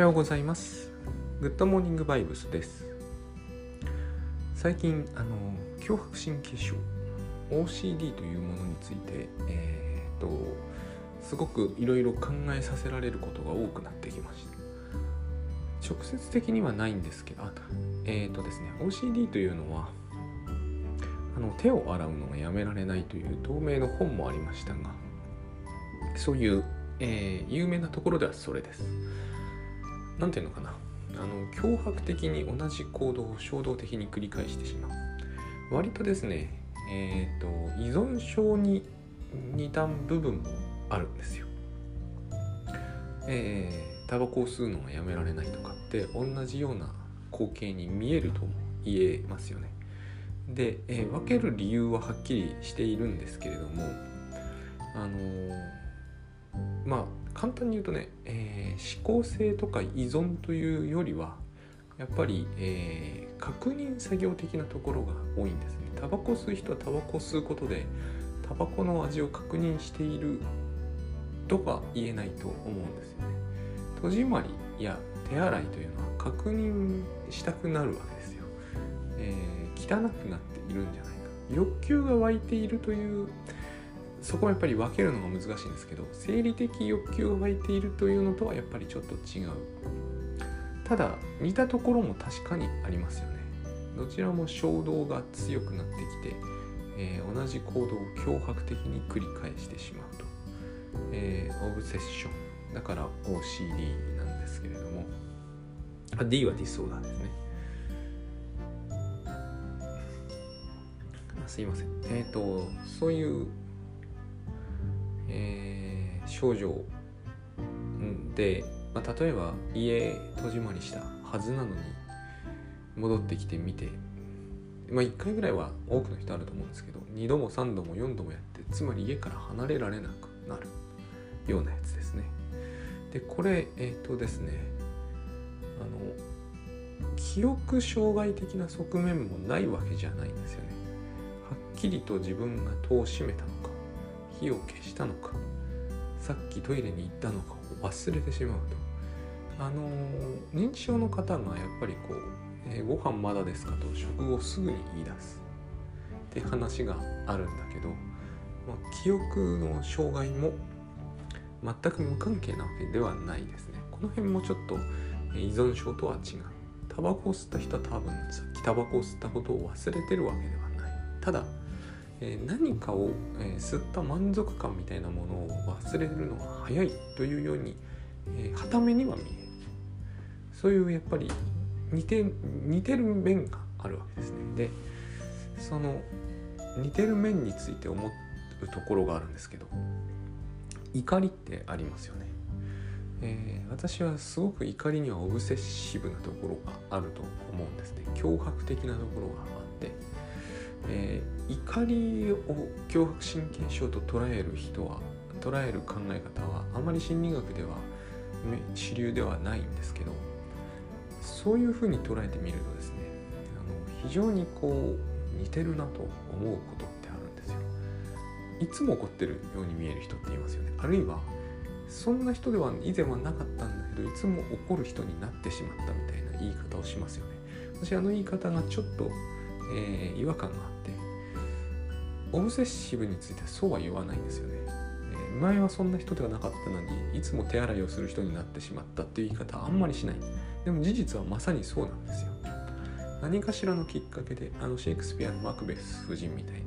ようございます。グッドモーニングバイブスです。最近あの強迫神経症 OCD というものについてえー、っとすごくいろいろ考えさせられることが多くなってきました。直接的にはないんですけどあえー、っとですね OCD というのはあの手を洗うのがやめられないという透明の本もありましたがそういう、えー、有名なところではそれです。何ていうのかな。あの脅迫的に同じ行動を衝動的に繰り返してしまう。割とですねえっ、ー、と依存症に似た部分もあるんですよ。えー、タバコを吸うのがやめられないとかって同じような光景に見えると言えますよね。で、えー、分ける理由ははっきりしているんですけれどもあのー、まあ簡単に言うとね、えー、思考性とか依存というよりはやっぱり、えー、確認作業的なところが多いんですね。タバコ吸う人はタバコ吸うことでタバコの味を確認しているとは言えないと思うんですよね。戸締まりや手洗いというのは確認したくなるわけですよ、えー、汚くなっているんじゃないか。欲求が湧いているというそこはやっぱり分けるのが難しいんですけど生理的欲求が湧いているというのとはやっぱりちょっと違う。ただ似たところも確かにありますよね。どちらも衝動が強くなってきて、えー、同じ行動を脅迫的に繰り返してしまうと、えー、オブセッション。だから OCD なんですけれども。あ D はディソーダーですね。すいません。えっ、ー、とそういうえー、症状で、まあ、例えば家戸締まりしたはずなのに戻ってきてみて、まあ、1回ぐらいは多くの人あると思うんですけど2度も3度も4度もやってつまり家から離れられなくなるようなやつですね。でこれえっ、とですねあの記憶障害的な側面もないわけじゃないんですよね。はっきりと自分が戸を閉めたの。火を消したのかさっきトイレに行ったのかを忘れてしまうと。あの認知症の方がやっぱりこう、えー、ご飯まだですかと食後すぐに言い出す。って話があるんだけど、まあ、記憶の障害も全く無関係なわけではないですね。この辺もちょっと依存症とは違う。タバコを吸った人は多分さっきタバコを吸ったことを忘れてるわけではない。ただえ何かを、え吸った満足感みたいなものを忘れるのが早いというように、えはためには見える。そういうやっぱり似て似てる面があるわけですね。でその似てる面について思うところがあるんですけど怒りってありますよね、えー、私はすごく怒りにはオブセッシブなところがあると思うんですね。脅迫的なところがあって。えー、怒りを強迫神経症と捉える人は捉える考え方はあまり心理学では主流ではないんですけどそういうふうに捉えてみるとですねあの非常にこう似てるなと思うことってあるんですよ。いつも怒ってるように見える人っていますよね。あるいはそんな人では以前はなかったんだけどいつも怒る人になってしまったみたいな言い方をしますよね。私あの言い方がちょっとえー、違和感があってオブセッシブについてはそうは言わないんですよね、えー、前はそんな人ではなかったのにいつも手洗いをする人になってしまったっていう言い方はあんまりしない。でも事実はまさにそうなんですよ。何かしらのきっかけであのシェイクスピアのマクベス夫人みたいに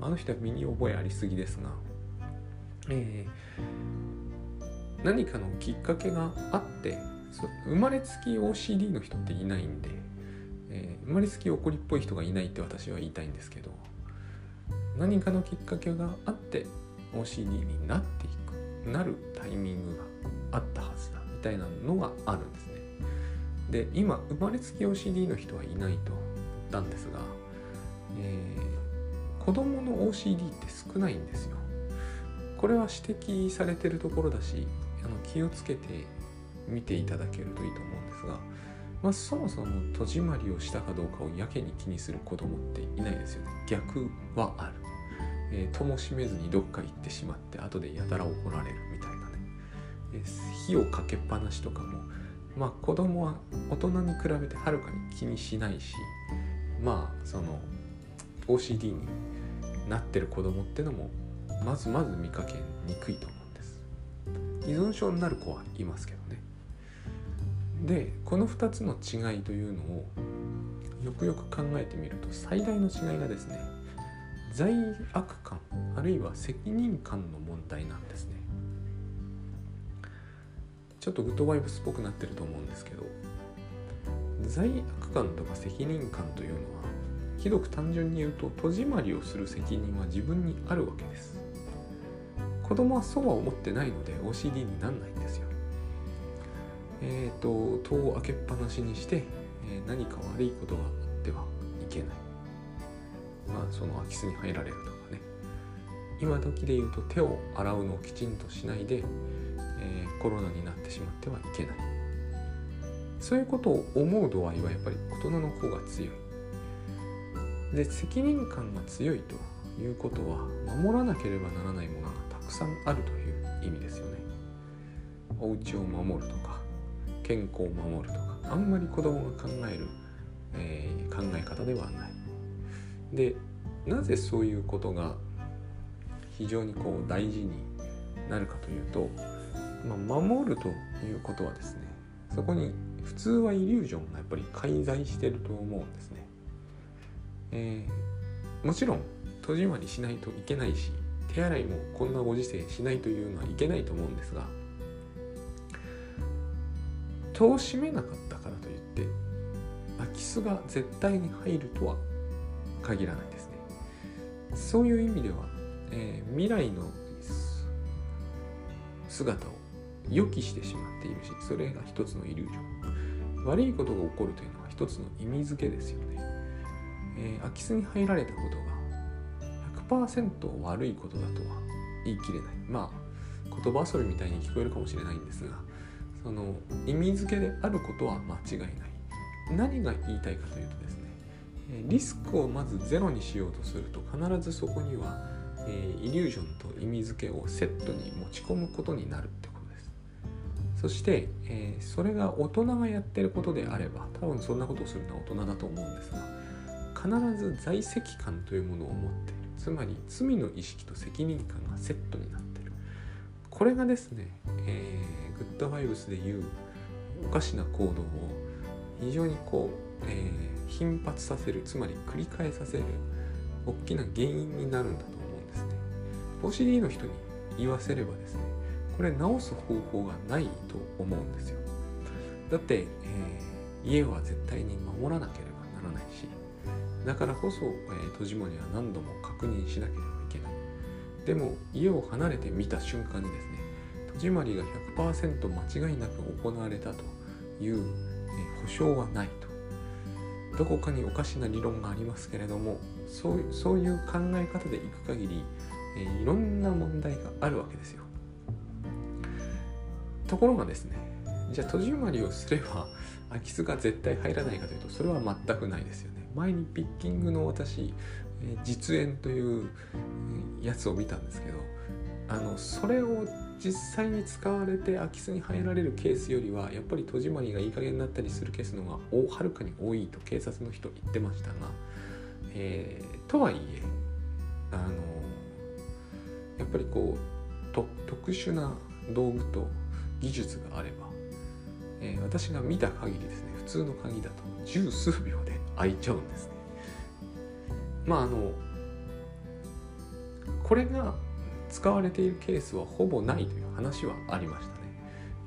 あの人は身に覚えありすぎですが、えー、何かのきっかけがあって生まれつき OCD の人っていないんでえー、生まれつき怒りっぽい人がいないって私は言いたいんですけど何かのきっかけがあって OCD になっていくなるタイミングがあったはずだみたいなのがあるんですね。で今生まれつき OCD の人はいないと言ったんですが、えー、子供の OCD って少ないんですよ。これは指摘されてるところだしあの気をつけて見ていただけるといいと思うんですがまあ、そもそも戸締まりをしたかどうかをやけに気にする子供っていないですよね。逆はある、えー、戸も閉めずにどっか行ってしまって後でやたら怒られるみたいなね、えー、火をかけっぱなしとかもまあ子供は大人に比べてはるかに気にしないしまあその OCD になってる子供ってのもまずまず見かけにくいと思うんです。依存症になる子はいますけどね。でこの2つの違いというのをよくよく考えてみると最大の違いがですね罪悪感あるいは責任感の問題なんですね。ちょっとグッドバイブスっぽくなってると思うんですけど罪悪感とか責任感というのはひどく単純に言うと戸締まりをする責任は自分にあるわけです。子供はそうは思ってないので OCD になんないんですよ。えっ、ー、と戸を開けっぱなしにして、えー、何か悪いことがあってはいけない。まあその空き巣に入られるとかね。今時で言うと手を洗うのをきちんとしないで、えー、コロナになってしまってはいけない。そういうことを思う度合いはやっぱり大人の方が強い。で責任感が強いということは守らなければならないものがたくさんあるという意味ですよね。お家を守るとか健康を守るとかあんまり子供が考える、えー、考え方ではないでなぜそういうことが非常にこう大事になるかというと、まあ、守るということはですねそこに普通はイリュージョンがやっぱり介在してると思うんですね。えー、もちろん戸締まりしないといけないし手洗いもこんなご時世しないというのはいけないと思うんですが戸を閉めなかったからといって空き巣が絶対に入るとは限らないですね。そういう意味では、えー、未来の姿を予期してしまっているしそれが一つのイリュージョン。悪いことが起こるというのは一つの意味付けですよね、えー、空き巣に入られたことが100%悪いことだとは言い切れない。まあ言葉遊びみたいに聞こえるかもしれないんですがその意味付けであることは間違いない。何が言いたいかというとですねリスクをまずゼロにしようとすると必ずそこには、えー、イリュージョンと意味付けをセットに持ち込むことになるってことです。そして、えー、それが大人がやってることであれば多分そんなことをするのは大人だと思うんですが必ず在籍感というものを持っている。つまり罪の意識と責任感がセットになっている。これがですね、えー、グッドバイブスでいうおかしな行動を非常にこう、えー頻発させるつまり繰り返させる大きな原因になるんだと思うんですね。OCD の人に言わせればですねこれ直す方法がないと思うんですよ。だって、えー、家は絶対に守らなければならないしだからこそ、え、戸締まりは何度も確認しなければいけない。でも家を離れてみた瞬間にですね戸締まりが100%間違いなく行われたという、え、保証はないとどこかにおかしな理論がありますけれどもそうそういう考え方でいく限り、え、いろんな問題があるわけですよ。ところがですねじゃあ戸締まりをすれば空き巣が絶対入らないかというとそれは全くないですよね。前にピッキングの私、え、実演というやつを見たんですけどあのそれを実際に使われて空き巣に入られるケースよりはやっぱり戸締まりがいい加減になったりするケースの方がはるかに多いと警察の人言ってましたが、えー、とはいえあのやっぱりこうと特殊な道具と技術があれば、えー、私が見た限りですね普通の鍵だと十数秒で開いちゃうんですね。まああのこれが使われているケースはほぼないという話はありましたね。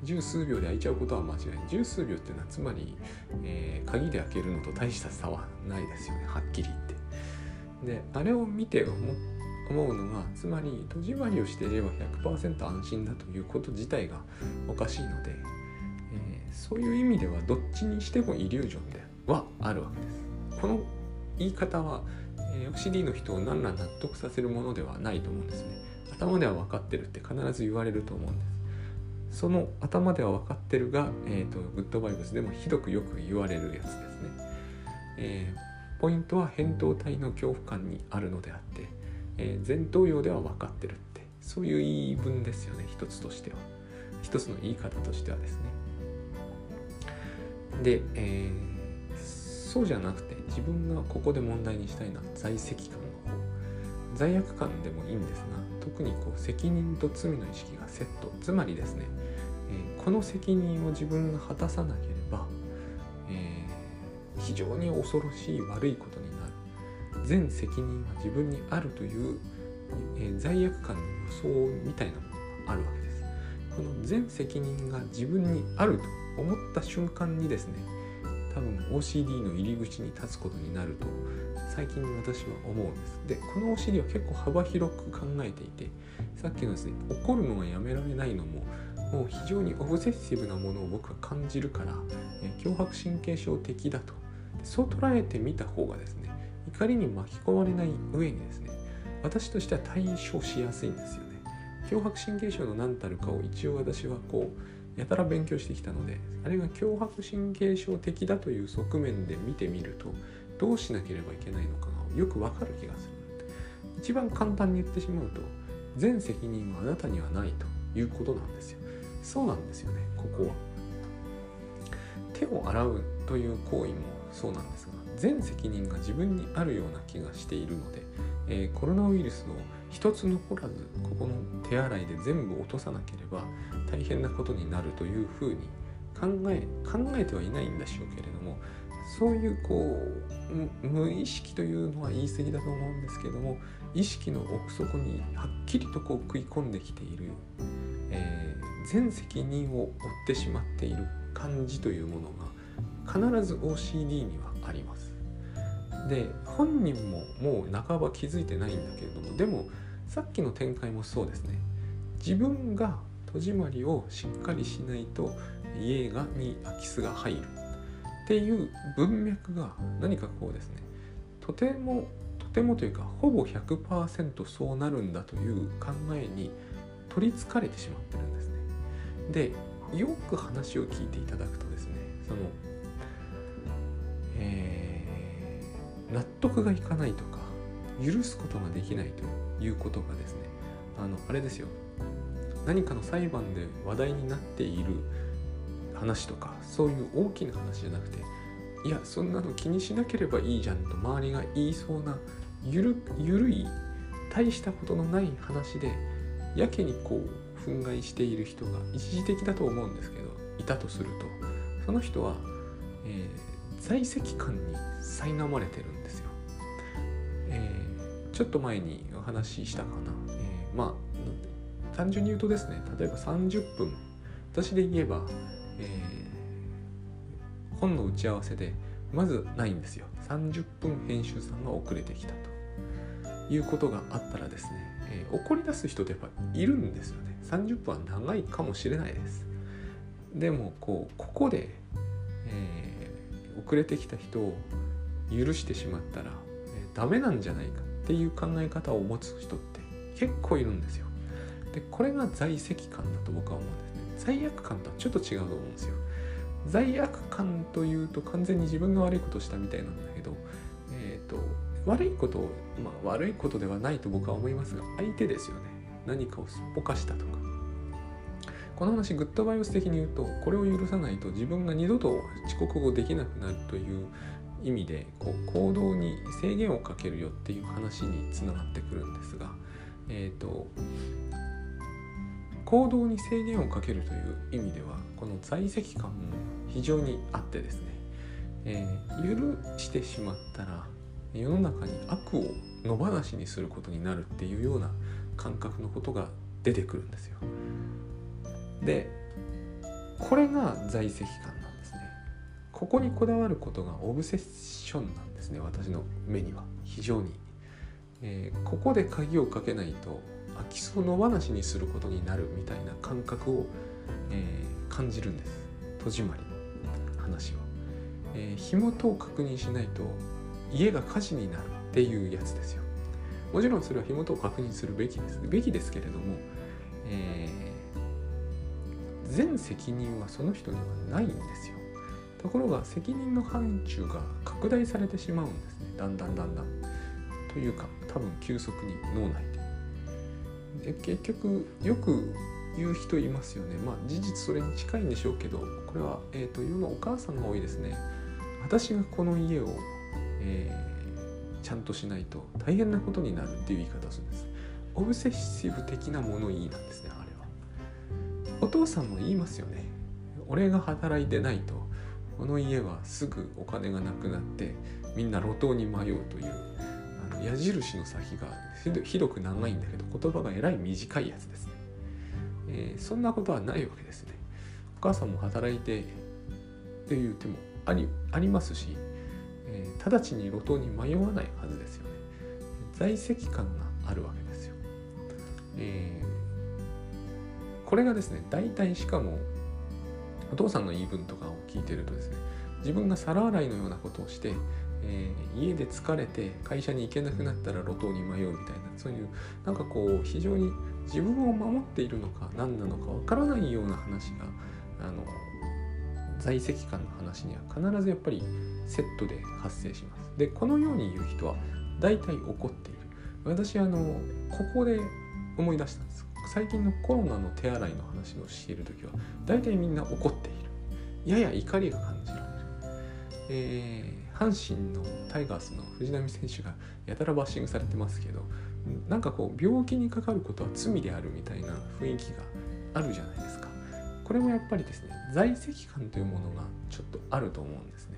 十数秒で開いちゃうことは間違いない。十数秒っていうのはつまり、えー、鍵で開けるのと大した差はないですよね、はっきり言って。で、あれを見て思うのが、つまり戸締まりをしていれば100%安心だということ自体がおかしいので、えー、そういう意味ではどっちにしてもイリュージョンではあるわけです。この言い方は、えー、OCD の人を何ら納得させるものではないと思うんですね。頭では分かってるって必ず言われると思うんです。その頭では分かってるが、えーと、グッドバイブスでもひどくよく言われるやつですね、えー、ポイントは扁桃体の恐怖感にあるのであって、えー、前頭葉では分かってるってそういう言い分ですよね一つとしては。一つの言い方としてはですね。で、えー、そうじゃなくて自分がここで問題にしたいのは在籍感の方。罪悪感でもいいんですが特にこう責任と罪の意識がセット。つまりですね、えー、この責任を自分が果たさなければ、えー、非常に恐ろしい悪いことになる。全責任は自分にあるという、えー、罪悪感の予想みたいなものがあるわけです。この全責任が自分にあると思った瞬間にですね多分 OCD の入り口に立つことになると最近私は思うんです。でこの OCD は結構幅広く考えていてさっきのですね怒るのがやめられないのももう非常にオブセッシブなものを僕は感じるから、え脅迫神経症的だと。そう捉えてみた方がですね怒りに巻き込まれない上にですね私としては対処しやすいんですよね。脅迫神経症の何たるかを一応私はこうやたら勉強してきたのであれが強迫神経症的だという側面で見てみるとどうしなければいけないのかがよくわかる気がする一番簡単に言ってしまうと全責任はあなたにはないということなんですよ。そうなんですよねここは。手を洗うという行為もそうなんですが全責任が自分にあるような気がしているので、えー、コロナウイルスの一つ残らずここの手洗いで全部落とさなければ大変なことになるというふうに考え考えてはいないんでしょうけれどもそういうこう無意識というのは言い過ぎだと思うんですけども意識の奥底にはっきりとこう食い込んできている、えー、全責任を負ってしまっている感じというものが必ず OCD にはあります。で本人ももう半ば気づいてないんだけれどもでもさっきの展開もそうですね自分が戸締まりをしっかりしないと家がに空き巣が入るっていう文脈が何かこうですねとてもとてもというかほぼ100%そうなるんだという考えに取りつかれてしまってるんですね。でよく話を聞いていただくとですねその、納得がいかないとか許すことができないということがですね。あのあれですよ。何かの裁判で話題になっている話とかそういう大きな話じゃなくていやそんなの気にしなければいいじゃんと周りが言いそうなゆるゆるい大したことのない話でやけにこう憤慨している人が一時的だと思うんですけどいたとするとその人は、えー、在籍感に苛まれてるんですよ、えー、ちょっと前にお話ししたかな、えー、まあ単純に言うとですね例えば30分私で言えばえー、本の打ち合わせでまずないんですよ。30分編集さんが遅れてきたと。いうことがあったらですね、えー、怒り出す人ってやっぱいるんですよね。30分は長いかもしれないです。でもこうここで、え、遅れてきた人を許してしまったら、えー、ダメなんじゃないかっていう考え方を持つ人って結構いるんですよ。でこれが在籍感だと僕は思うんですね。罪悪感とはちょっと違うと思うんですよ。罪悪感というと完全に自分が悪いことをしたみたいなんだけど、えーと、悪いことを、まあ、悪いことではないと僕は思いますが相手ですよね。何かをすっぽかしたとかこの話グッドバイオス的に言うとこれを許さないと自分が二度と遅刻をできなくなるという意味でこう行動に制限をかけるよっていう話につながってくるんですが、えーと行動に制限をかけるという意味ではこの在籍感も非常にあってですね、えー、許してしまったら世の中に悪を野放しにすることになるっていうような感覚のことが出てくるんですよ。でこれが在籍感なんですね。ここにこだわることがオブセッションなんですね私の目には。非常に、えー、ここで鍵をかけないと空き巣を野放しにすることになるみたいな感覚を、えー、感じるんです。戸締まりの話は、えー、火元を確認しないと家が火事になるっていうやつですよ。もちろんそれは火元を確認するべきです。べきですけれども、えー、全責任はその人にはないんですよ。ところが責任の範疇が拡大されてしまうんですね。だんだんだんだん。というか多分急速に脳内で。で結局よく言う人いますよね。まあ事実それに近いんでしょうけどこれは、えーと、世のお母さんが多いですね。私がこの家を、えー、ちゃんとしないと大変なことになるっていう言い方をするんです。オブセシブ的な物言いなんですね。お父さんも言いますよね。俺が働いてないとこの家はすぐお金がなくなってみんな路頭に迷うというあの矢印の先がひどく長いんだけど言葉がえらい短いやつですね、えー、そんなことはないわけですね。お母さんも働いてっていう手もありありますし、えー、直ちに路頭に迷わないはずですよね。在籍感があるわけですよ、えー、これがですね大体しかもお父さんの言い分とかを聞いてるとですね自分が皿洗いのようなことをして、えー、家で疲れて会社に行けなくなったら路頭に迷うみたいなそういうなんかこう非常に自分を守っているのか何なのかわからないような話があの在籍感の話には必ずやっぱりセットで発生します。でこのように言う人は大体怒っている。私あのここで思い出したんです。最近のコロナの手洗いの話をしている時は大体みんな怒っている。やや怒りが感じられる。えー、阪神のタイガースの藤浪選手がやたらバッシングされてますけどなんかこう病気にかかることは罪であるみたいな雰囲気があるじゃないですか。これもやっぱりですね在籍感というものがちょっとあると思うんですね。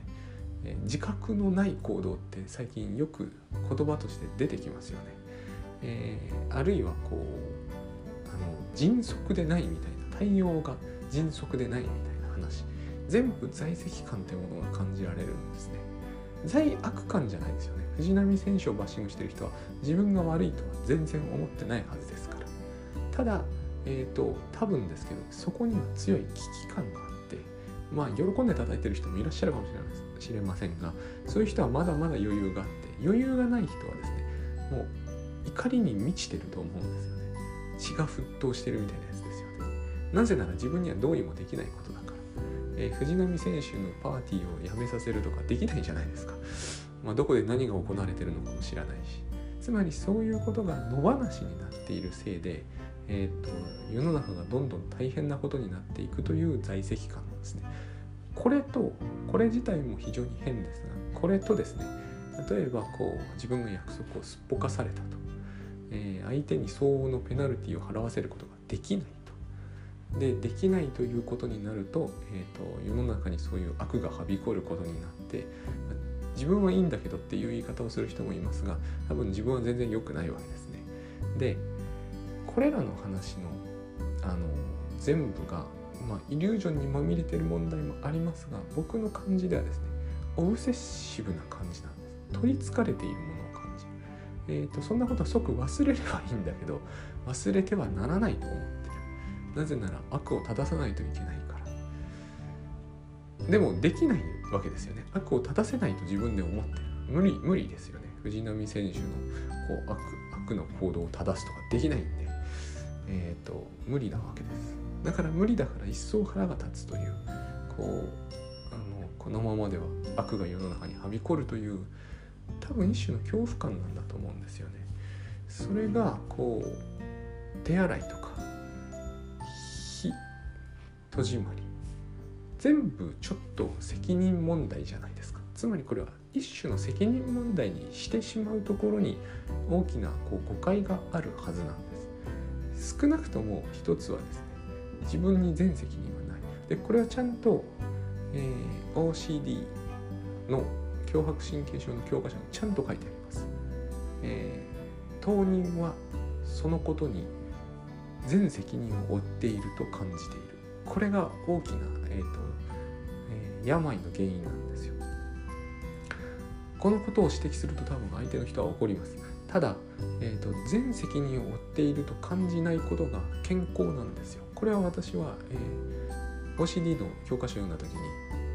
えー、自覚のない行動って最近よく言葉として出てきますよね。えー、あるいはこう迅速でないみたいな対応が迅速でないみたいな話全部在籍感というものが感じられるんですね。罪悪感じゃないですよね。藤波選手をバッシングしてる人は自分が悪いとは全然思ってないはずですから。ただ、えっ、ー、と、多分ですけど、そこには強い危機感があって、まあ、喜んで叩いてる人もいらっしゃるかもしれない知れませんが、そういう人はまだまだ余裕があって、余裕がない人はですね、もう怒りに満ちてると思うんですよ。血が沸騰してるみたいなやつですよね。なぜなら自分にはどうにもできないことだから。えー、藤波選手のパーティーをやめさせるとかできないじゃないですか。まあ、どこで何が行われてるのかも知らないし。つまりそういうことが野放しになっているせいで、えーと、世の中がどんどん大変なことになっていくという在籍感なんですね。これとこれ自体も非常に変ですがこれとですね例えばこう自分が約束をすっぽかされたと、えー、相手に相応のペナルティを払わせることができないと。でできないということになると,、えーと、世の中にそういう悪がはびこることになって自分はいいんだけどっていう言い方をする人もいますが多分自分は全然良くないわけですね。でこれらの話のあの全部が、まあ、イリュージョンにまみれてる問題もありますが僕の感じではですねオブセッシブな感じなんです。取りつかれているもの、えーと、そんなことは即忘れればいいんだけど忘れてはならないと思ってる。なぜなら悪を正さないといけないから。でもできないわけですよね。悪を正せないと自分で思ってる。無理無理ですよね。藤波選手のこう悪悪の行動を正すとかできないんで。えーと、無理なわけです。だから無理だから一層腹が立つというこうあのこのままでは悪が世の中にはびこるという多分一種の恐怖感なんだと思うんですよね。それがこう手洗いとか火戸締まり全部ちょっと責任問題じゃないですか。つまりこれは一種の責任問題にしてしまうところに大きなこう誤解があるはずなんです。少なくとも一つはですね自分に全責任はない。でこれはちゃんと、えー、OCD の強迫神経症の教科書にちゃんと書いてあります、えー、当人はそのことに全責任を負っていると感じているこれが大きな、えーとえー、病の原因なんですよこのことを指摘すると多分相手の人は怒りますただ、えーと、全責任を負っていると感じないことが健康なんですよ。これは私は、えー、OCD の教科書を読んだ時に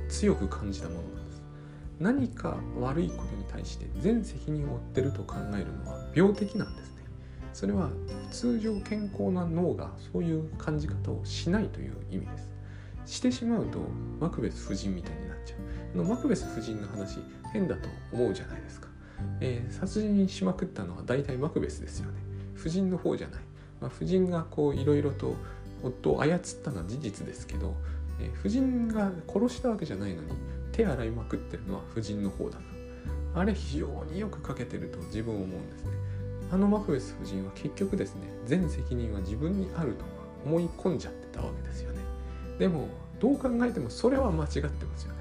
強く感じたものです。何か悪いことに対して全責任を負ってると考えるのは病的なんですね。それは通常健康な脳がそういう感じ方をしないという意味です。してしまうとマクベス夫人みたいになっちゃうあ。のマクベス夫人の話変だと思うじゃないですか。えー、殺人しまくったのは大体マクベスですよね夫人の方じゃない、まあ、夫人がこういろいろと夫を操ったのは事実ですけど、えー、夫人が殺したわけじゃないのに手洗いまくってるのは夫人の方だとあれ非常によく書けてると自分思うんですね。あのマクベス夫人は結局ですね全責任は自分にあると思い込んじゃってたわけですよね。でもどう考えてもそれは間違ってますよね。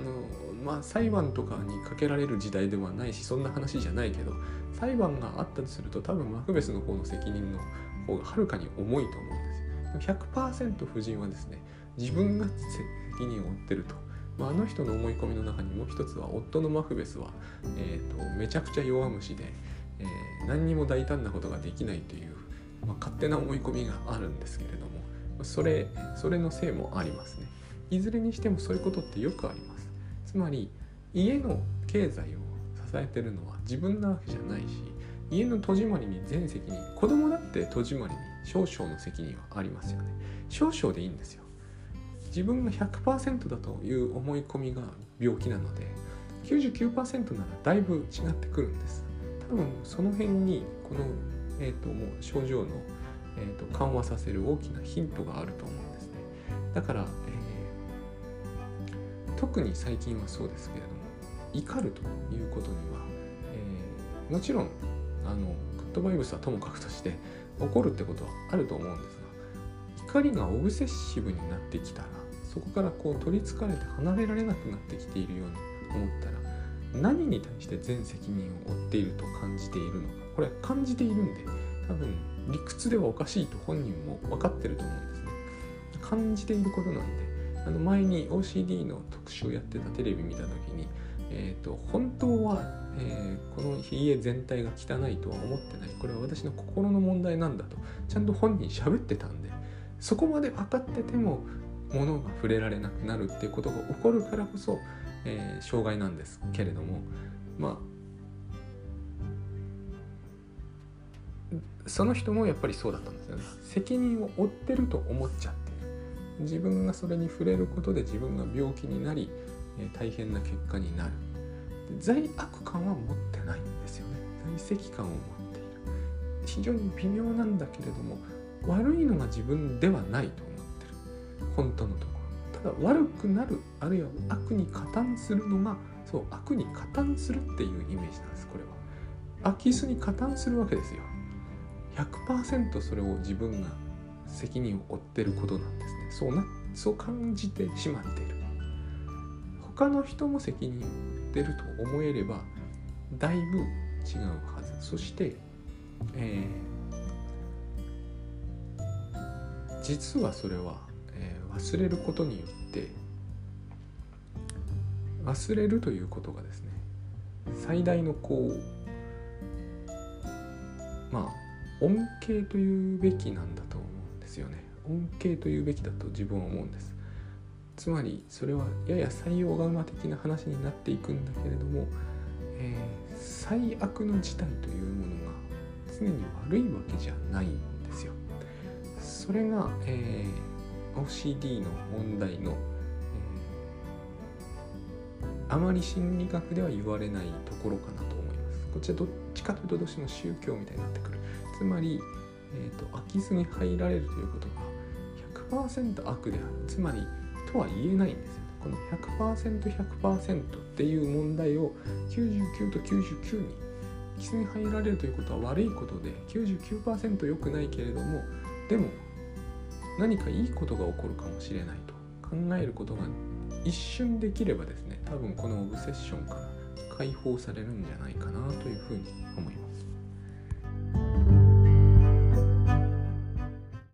あのまあ裁判とかにかけられる時代ではないしそんな話じゃないけど裁判があったとすると多分マクベスの方の責任の方がはるかに重いと思うんです100%夫人はですね自分が責任を負ってると。まあ、あの人の思い込みの中にもう一つは夫のマクベスは、えーと、めちゃくちゃ弱虫で、えー、何にも大胆なことができないという、まあ、勝手な思い込みがあるんですけれどもそれそれのせいもありますね。いずれにしてもそういうことってよくあります。つまり家の経済を支えてるのは自分なわけじゃないし家の戸締まりに全責任子供だって戸締まりに少々の責任はありますよね。少々でいいんですよ。自分が100%だという思い込みが病気なので99%ならだいぶ違ってくるんです。多分その辺にこの、えーと、もう症状の、えーと、緩和させる大きなヒントがあると思うんですね。だから、えー、特に最近はそうですけれども怒るということには、えー、もちろんあのグッドバイブスはともかくとして怒るってことはあると思うんです。怒りがオブセッシブになってきたらそこからこう取りつかれて離れられなくなってきているように思ったら何に対して全責任を負っていると感じているのか。これは感じているんで多分理屈ではおかしいと本人も分かってると思うんですね。感じていることなんであの前に OCD の特集をやってたテレビ見た時に、えーと、本当は、えー、この家全体が汚いとは思ってない。これは私の心の問題なんだとちゃんと本人喋ってたんでそこまで分かっててもものが触れられなくなるっていうことが起こるからこそ、えー、障害なんですけれどもまあその人もやっぱりそうだったんですよね。責任を負ってると思っちゃってる。自分がそれに触れることで自分が病気になり、えー、大変な結果になる。罪悪感は持ってないんですよね。罪責感を持っている。非常に微妙なんだけれども悪いのが自分ではないと思ってる。本当のところ。ただ悪くなるあるいは悪に加担するのがそう悪に加担するっていうイメージなんです。これは。空き巣に加担するわけですよ。100%それを自分が責任を負ってることなんですね。そうなそう感じてしまっている。他の人も責任を負ってると思えればだいぶ違うはず。そして、えー、実はそれはえ忘れることによって忘れるということがですね最大のこうまあ恩恵というべきなんだと思うんですよね。恩恵というべきだと自分は思うんです。つまりそれはやや採用が馬的な話になっていくんだけれども、えー、最悪の事態というものが常に悪いわけじゃない。んそれが、えー OCD の問題の、えー、あまり心理学では言われないところかなと思います。こっちらどっちかというとどうしても宗教みたいになってくる。つまり、えーと、空き巣に入られるということが100%悪である。つまりとは言えないんですよ。この 100%100% っていう問題を99と99にキスに入られるということは悪いことで99%良くないけれどもでも何かいいことが起こるかもしれないと考えることが一瞬できればですね多分このオブセッションから解放されるんじゃないかなというふうに思います。